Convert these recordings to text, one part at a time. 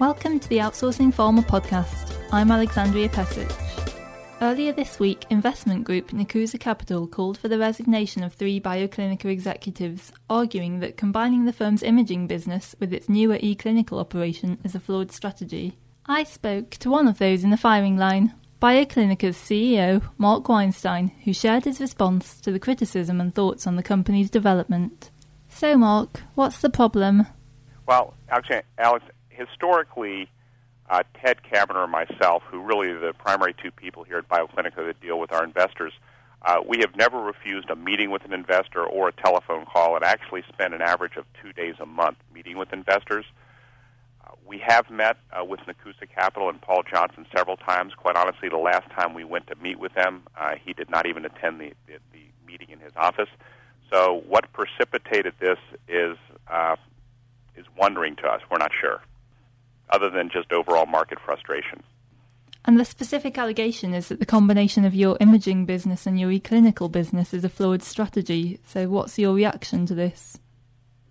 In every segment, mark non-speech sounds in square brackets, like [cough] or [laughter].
Welcome to the Outsourcing Pharma podcast. I'm Alexandria Pesic. Earlier this week, investment group Nicusa Capital called for the resignation of three BioClinica executives, arguing that combining the firm's imaging business with its newer e-clinical operation is a flawed strategy. I spoke to one of those in the firing line, BioClinica's CEO, Mark Weinstein, who shared his response to the criticism and thoughts on the company's development. So, Mark, what's the problem? Well, actually, Alex, historically, uh, Ted Kaminer and myself, who really are the primary two people here at BioClinica that deal with our investors, uh, we have never refused a meeting with an investor or a telephone call and actually spend an average of two days a month meeting with investors. Uh, we have met uh, with Nicusa Capital and Paul Johnson several times. Quite honestly, the last time we went to meet with them, uh, he did not even attend the, the, the meeting in his office. So, what precipitated this is uh, is wondering to us. We're not sure other than just overall market frustration. And the specific allegation is that the combination of your imaging business and your e-clinical business is a flawed strategy. So, what's your reaction to this?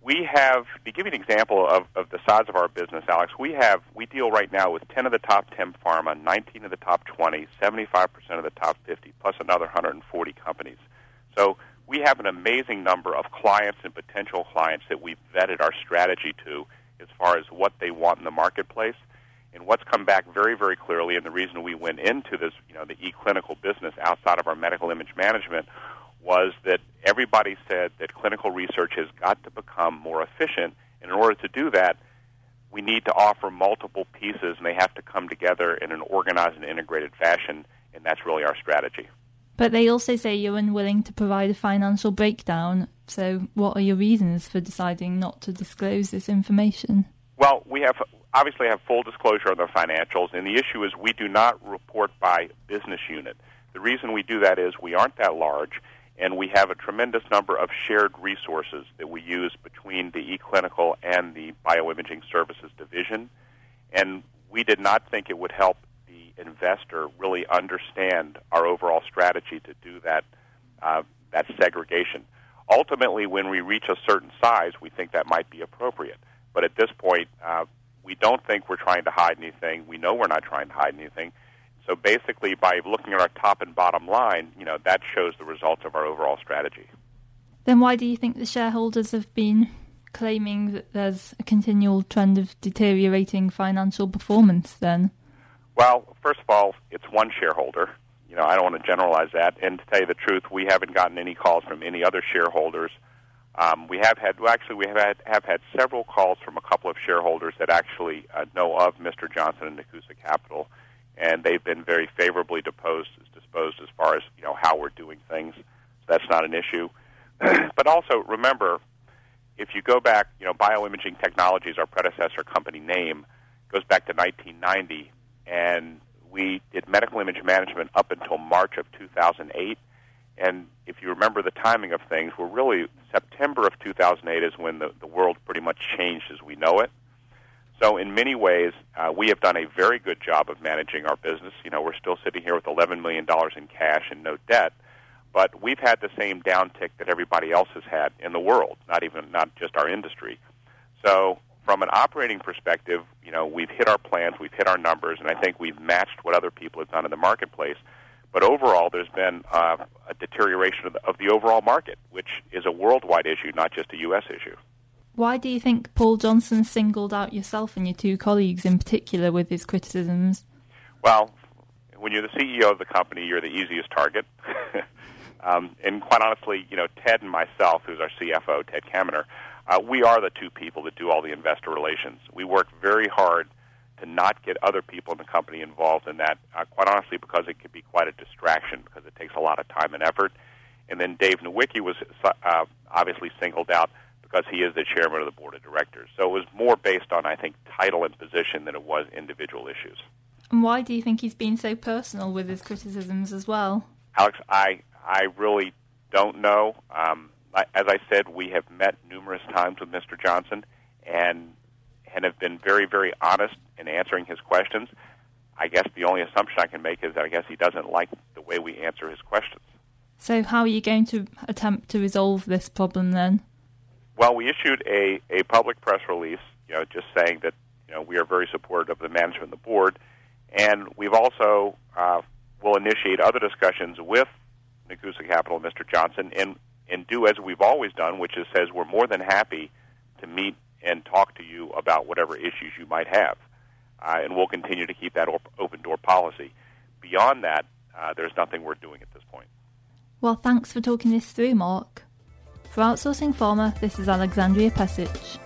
We have, to give you an example of, of the size of our business, Alex, we have, we deal right now with 10 of the top 10 pharma, 19 of the top 20, 75% of the top 50, plus another 140 companies. So, we have an amazing number of clients and potential clients that we've vetted our strategy to as far as what they want in the marketplace. And what's come back very, very clearly, and the reason we went into this, you know, the e-clinical business outside of our medical image management, was that everybody said that clinical research has got to become more efficient. And in order to do that, we need to offer multiple pieces, and they have to come together in an organized and integrated fashion. And that's really our strategy. But they also say you're unwilling to provide a financial breakdown. So, what are your reasons for deciding not to disclose this information? Well, we have obviously have full disclosure on the financials, and the issue is we do not report by business unit. The reason we do that is we aren't that large, and we have a tremendous number of shared resources that we use between the eClinical and the bioimaging services division. And we did not think it would help the investor really understand our overall strategy to do that uh, that segregation. Ultimately, when we reach a certain size, we think that might be appropriate. But at this point, uh, we don't think we're trying to hide anything. We know we're not trying to hide anything. So basically, by looking at our top and bottom line, you know that shows the results of our overall strategy. Then why do you think the shareholders have been claiming that there's a continual trend of deteriorating financial performance? Then. Well, first of all, it's one shareholder. You know, I don't want to generalize that. And to tell you the truth, we haven't gotten any calls from any other shareholders. Um, we have had, well, actually, we have had, have had several calls from a couple of shareholders that actually uh, know of Mr. Johnson and Nicusa Capital, and they've been very favorably disposed, disposed as far as you know how we're doing things. So that's not an issue. [clears throat] but also remember, if you go back, you know, Bioimaging Technologies, our predecessor company name, goes back to 1990 and we did medical image management up until March of 2008. And if you remember the timing of things, we're really September of 2008 is when the, the world pretty much changed as we know it. So, in many ways, uh, we have done a very good job of managing our business. You know, we're still sitting here with $11 million in cash and no debt, but we've had the same downtick that everybody else has had in the world, not even not just our industry. So, from an operating perspective, you know, we've hit our plans, we've hit our numbers, and I think we've matched what other people have done in the marketplace. But overall, there's been uh, a deterioration of the, of the overall market, which is a worldwide issue, not just a U.S. issue. Why do you think Paul Johnson singled out yourself and your two colleagues in particular with his criticisms? Well, when you're the CEO of the company, you're the easiest target. [laughs] um, and quite honestly, you know, Ted and myself, who's our CFO, Ted Kaminer, uh, we are the two people that do all the investor relations. We work very hard to not get other people in the company involved in that, uh, quite honestly, because it could be quite a distraction because it takes a lot of time and effort. And then Dave Nowicki was uh, obviously singled out because he is the chairman of the board of directors. So it was more based on, I think, title and position than it was individual issues. And why do you think he's been so personal with his criticisms as well? Alex, I I really don't know. Um, as I said, we have met numerous times with Mr. Johnson and and have been very, very honest in answering his questions. I guess the only assumption I can make is that I guess he doesn't like the way we answer his questions. So, how are you going to attempt to resolve this problem then? Well, we issued a, a public press release, you know, just saying that you know, we are very supportive of the management and the board, and we've also uh, will initiate other discussions with Nicusa Capital Mr. Johnson, and and do as we've always done, which is says we're more than happy to meet and talk to you about whatever issues you might have, uh, and we'll continue to keep that op- open door policy. Beyond that, uh, there's nothing we're doing at this point. Well, thanks for talking this through, Mark. For Outsourcing Pharma, this is Alexandria Pesich.